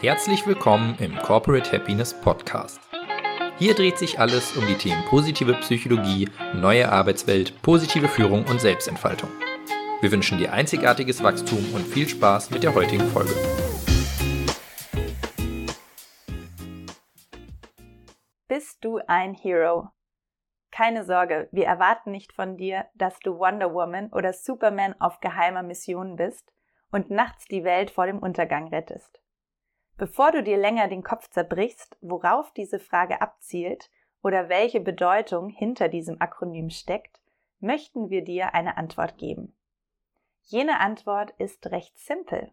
Herzlich willkommen im Corporate Happiness Podcast. Hier dreht sich alles um die Themen positive Psychologie, neue Arbeitswelt, positive Führung und Selbstentfaltung. Wir wünschen dir einzigartiges Wachstum und viel Spaß mit der heutigen Folge. Bist du ein Hero? Keine Sorge, wir erwarten nicht von dir, dass du Wonder Woman oder Superman auf geheimer Mission bist und nachts die Welt vor dem Untergang rettest. Bevor du dir länger den Kopf zerbrichst, worauf diese Frage abzielt oder welche Bedeutung hinter diesem Akronym steckt, möchten wir dir eine Antwort geben. Jene Antwort ist recht simpel.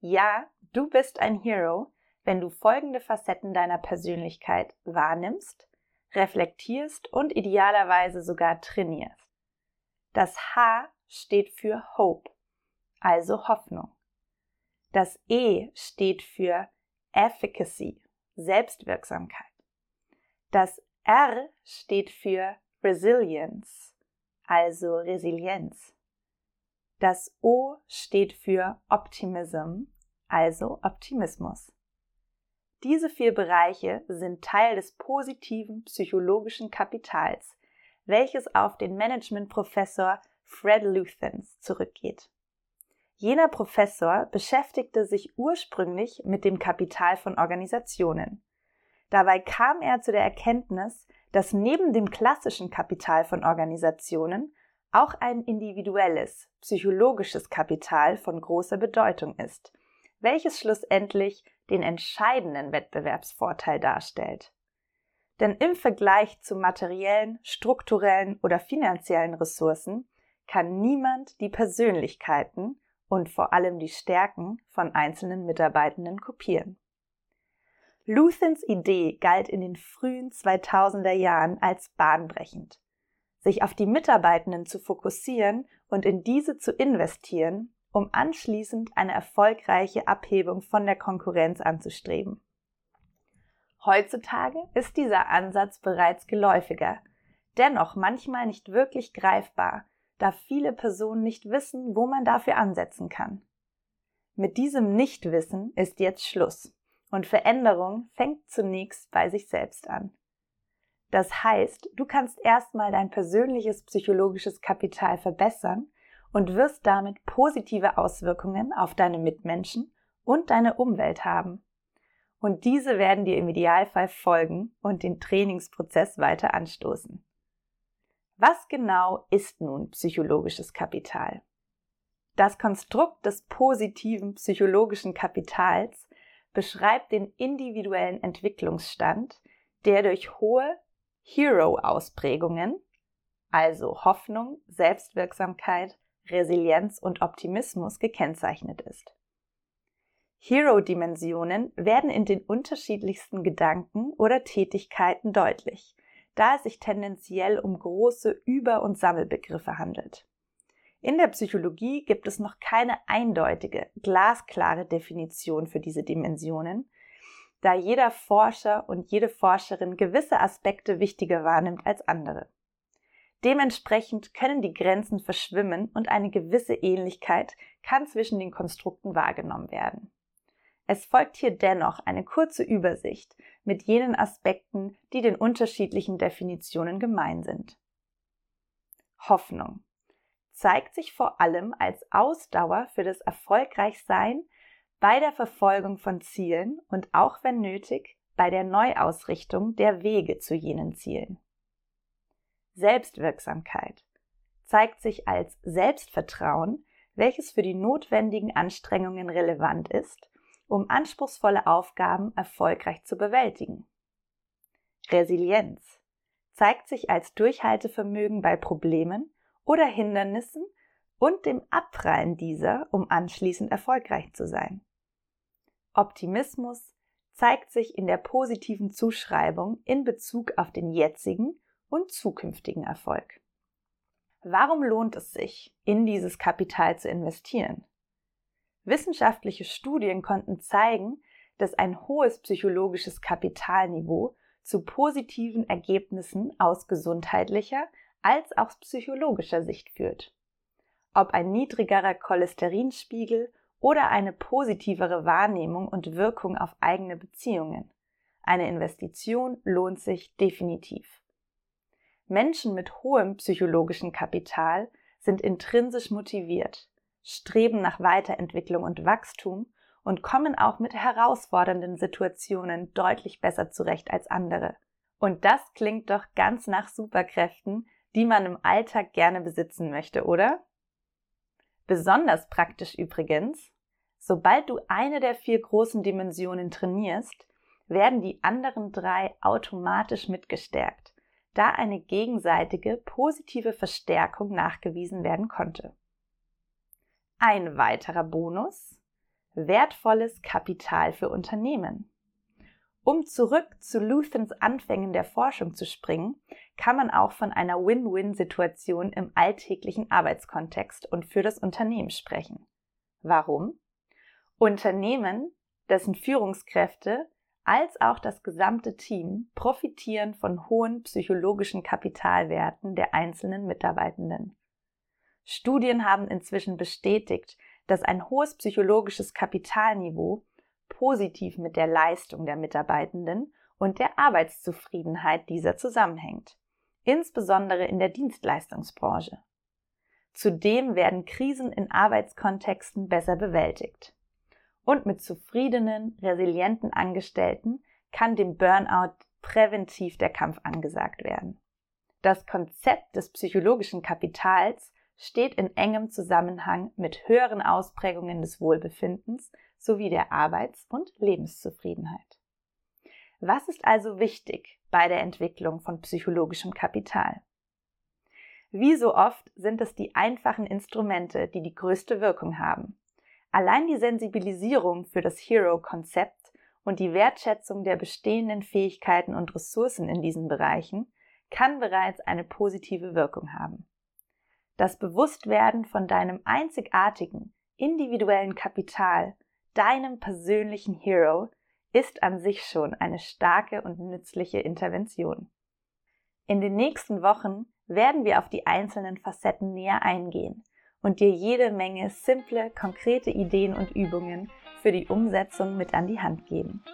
Ja, du bist ein Hero, wenn du folgende Facetten deiner Persönlichkeit wahrnimmst, reflektierst und idealerweise sogar trainierst. Das H steht für Hope, also Hoffnung. Das E steht für Efficacy, Selbstwirksamkeit. Das R steht für Resilience, also Resilienz. Das O steht für Optimism, also Optimismus. Diese vier Bereiche sind Teil des positiven psychologischen Kapitals, welches auf den Managementprofessor Fred Luthans zurückgeht. Jener Professor beschäftigte sich ursprünglich mit dem Kapital von Organisationen. Dabei kam er zu der Erkenntnis, dass neben dem klassischen Kapital von Organisationen auch ein individuelles, psychologisches Kapital von großer Bedeutung ist, welches schlussendlich den entscheidenden Wettbewerbsvorteil darstellt. Denn im Vergleich zu materiellen, strukturellen oder finanziellen Ressourcen kann niemand die Persönlichkeiten und vor allem die Stärken von einzelnen Mitarbeitenden kopieren. Luthans Idee galt in den frühen 2000er Jahren als bahnbrechend. Sich auf die Mitarbeitenden zu fokussieren und in diese zu investieren, um anschließend eine erfolgreiche Abhebung von der Konkurrenz anzustreben. Heutzutage ist dieser Ansatz bereits geläufiger, dennoch manchmal nicht wirklich greifbar, da viele Personen nicht wissen, wo man dafür ansetzen kann. Mit diesem Nichtwissen ist jetzt Schluss und Veränderung fängt zunächst bei sich selbst an. Das heißt, du kannst erstmal dein persönliches psychologisches Kapital verbessern und wirst damit positive Auswirkungen auf deine Mitmenschen und deine Umwelt haben. Und diese werden dir im Idealfall folgen und den Trainingsprozess weiter anstoßen. Was genau ist nun psychologisches Kapital? Das Konstrukt des positiven psychologischen Kapitals beschreibt den individuellen Entwicklungsstand, der durch hohe Hero-Ausprägungen, also Hoffnung, Selbstwirksamkeit, Resilienz und Optimismus gekennzeichnet ist. Hero-Dimensionen werden in den unterschiedlichsten Gedanken oder Tätigkeiten deutlich da es sich tendenziell um große Über- und Sammelbegriffe handelt. In der Psychologie gibt es noch keine eindeutige, glasklare Definition für diese Dimensionen, da jeder Forscher und jede Forscherin gewisse Aspekte wichtiger wahrnimmt als andere. Dementsprechend können die Grenzen verschwimmen und eine gewisse Ähnlichkeit kann zwischen den Konstrukten wahrgenommen werden. Es folgt hier dennoch eine kurze Übersicht mit jenen Aspekten, die den unterschiedlichen Definitionen gemein sind. Hoffnung zeigt sich vor allem als Ausdauer für das Erfolgreichsein bei der Verfolgung von Zielen und auch wenn nötig bei der Neuausrichtung der Wege zu jenen Zielen. Selbstwirksamkeit zeigt sich als Selbstvertrauen, welches für die notwendigen Anstrengungen relevant ist um anspruchsvolle Aufgaben erfolgreich zu bewältigen. Resilienz zeigt sich als Durchhaltevermögen bei Problemen oder Hindernissen und dem Abprallen dieser, um anschließend erfolgreich zu sein. Optimismus zeigt sich in der positiven Zuschreibung in Bezug auf den jetzigen und zukünftigen Erfolg. Warum lohnt es sich, in dieses Kapital zu investieren? Wissenschaftliche Studien konnten zeigen, dass ein hohes psychologisches Kapitalniveau zu positiven Ergebnissen aus gesundheitlicher als auch psychologischer Sicht führt. Ob ein niedrigerer Cholesterinspiegel oder eine positivere Wahrnehmung und Wirkung auf eigene Beziehungen. Eine Investition lohnt sich definitiv. Menschen mit hohem psychologischen Kapital sind intrinsisch motiviert, streben nach Weiterentwicklung und Wachstum und kommen auch mit herausfordernden Situationen deutlich besser zurecht als andere. Und das klingt doch ganz nach Superkräften, die man im Alltag gerne besitzen möchte, oder? Besonders praktisch übrigens, sobald du eine der vier großen Dimensionen trainierst, werden die anderen drei automatisch mitgestärkt, da eine gegenseitige positive Verstärkung nachgewiesen werden konnte. Ein weiterer Bonus wertvolles Kapital für Unternehmen. Um zurück zu Luthans Anfängen der Forschung zu springen, kann man auch von einer Win-Win-Situation im alltäglichen Arbeitskontext und für das Unternehmen sprechen. Warum? Unternehmen, dessen Führungskräfte als auch das gesamte Team profitieren von hohen psychologischen Kapitalwerten der einzelnen Mitarbeitenden. Studien haben inzwischen bestätigt, dass ein hohes psychologisches Kapitalniveau positiv mit der Leistung der Mitarbeitenden und der Arbeitszufriedenheit dieser zusammenhängt, insbesondere in der Dienstleistungsbranche. Zudem werden Krisen in Arbeitskontexten besser bewältigt. Und mit zufriedenen, resilienten Angestellten kann dem Burnout präventiv der Kampf angesagt werden. Das Konzept des psychologischen Kapitals steht in engem Zusammenhang mit höheren Ausprägungen des Wohlbefindens sowie der Arbeits- und Lebenszufriedenheit. Was ist also wichtig bei der Entwicklung von psychologischem Kapital? Wie so oft sind es die einfachen Instrumente, die die größte Wirkung haben. Allein die Sensibilisierung für das Hero-Konzept und die Wertschätzung der bestehenden Fähigkeiten und Ressourcen in diesen Bereichen kann bereits eine positive Wirkung haben. Das Bewusstwerden von deinem einzigartigen, individuellen Kapital, deinem persönlichen Hero, ist an sich schon eine starke und nützliche Intervention. In den nächsten Wochen werden wir auf die einzelnen Facetten näher eingehen und dir jede Menge simple, konkrete Ideen und Übungen für die Umsetzung mit an die Hand geben.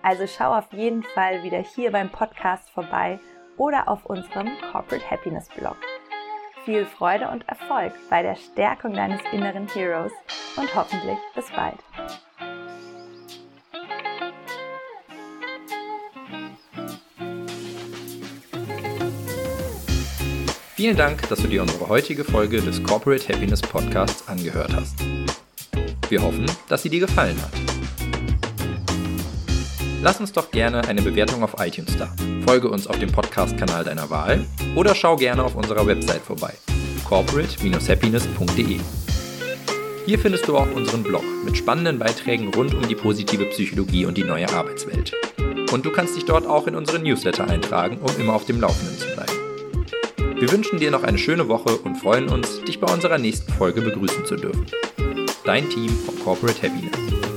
Also schau auf jeden Fall wieder hier beim Podcast vorbei oder auf unserem Corporate Happiness Blog viel Freude und Erfolg bei der Stärkung deines inneren Heroes und hoffentlich bis bald. Vielen Dank, dass du dir unsere heutige Folge des Corporate Happiness Podcasts angehört hast. Wir hoffen, dass sie dir gefallen hat. Lass uns doch gerne eine Bewertung auf iTunes da. Folge uns auf dem Podcast-Kanal deiner Wahl oder schau gerne auf unserer Website vorbei corporate-happiness.de. Hier findest du auch unseren Blog mit spannenden Beiträgen rund um die positive Psychologie und die neue Arbeitswelt. Und du kannst dich dort auch in unseren Newsletter eintragen, um immer auf dem Laufenden zu bleiben. Wir wünschen dir noch eine schöne Woche und freuen uns, dich bei unserer nächsten Folge begrüßen zu dürfen. Dein Team von Corporate Happiness.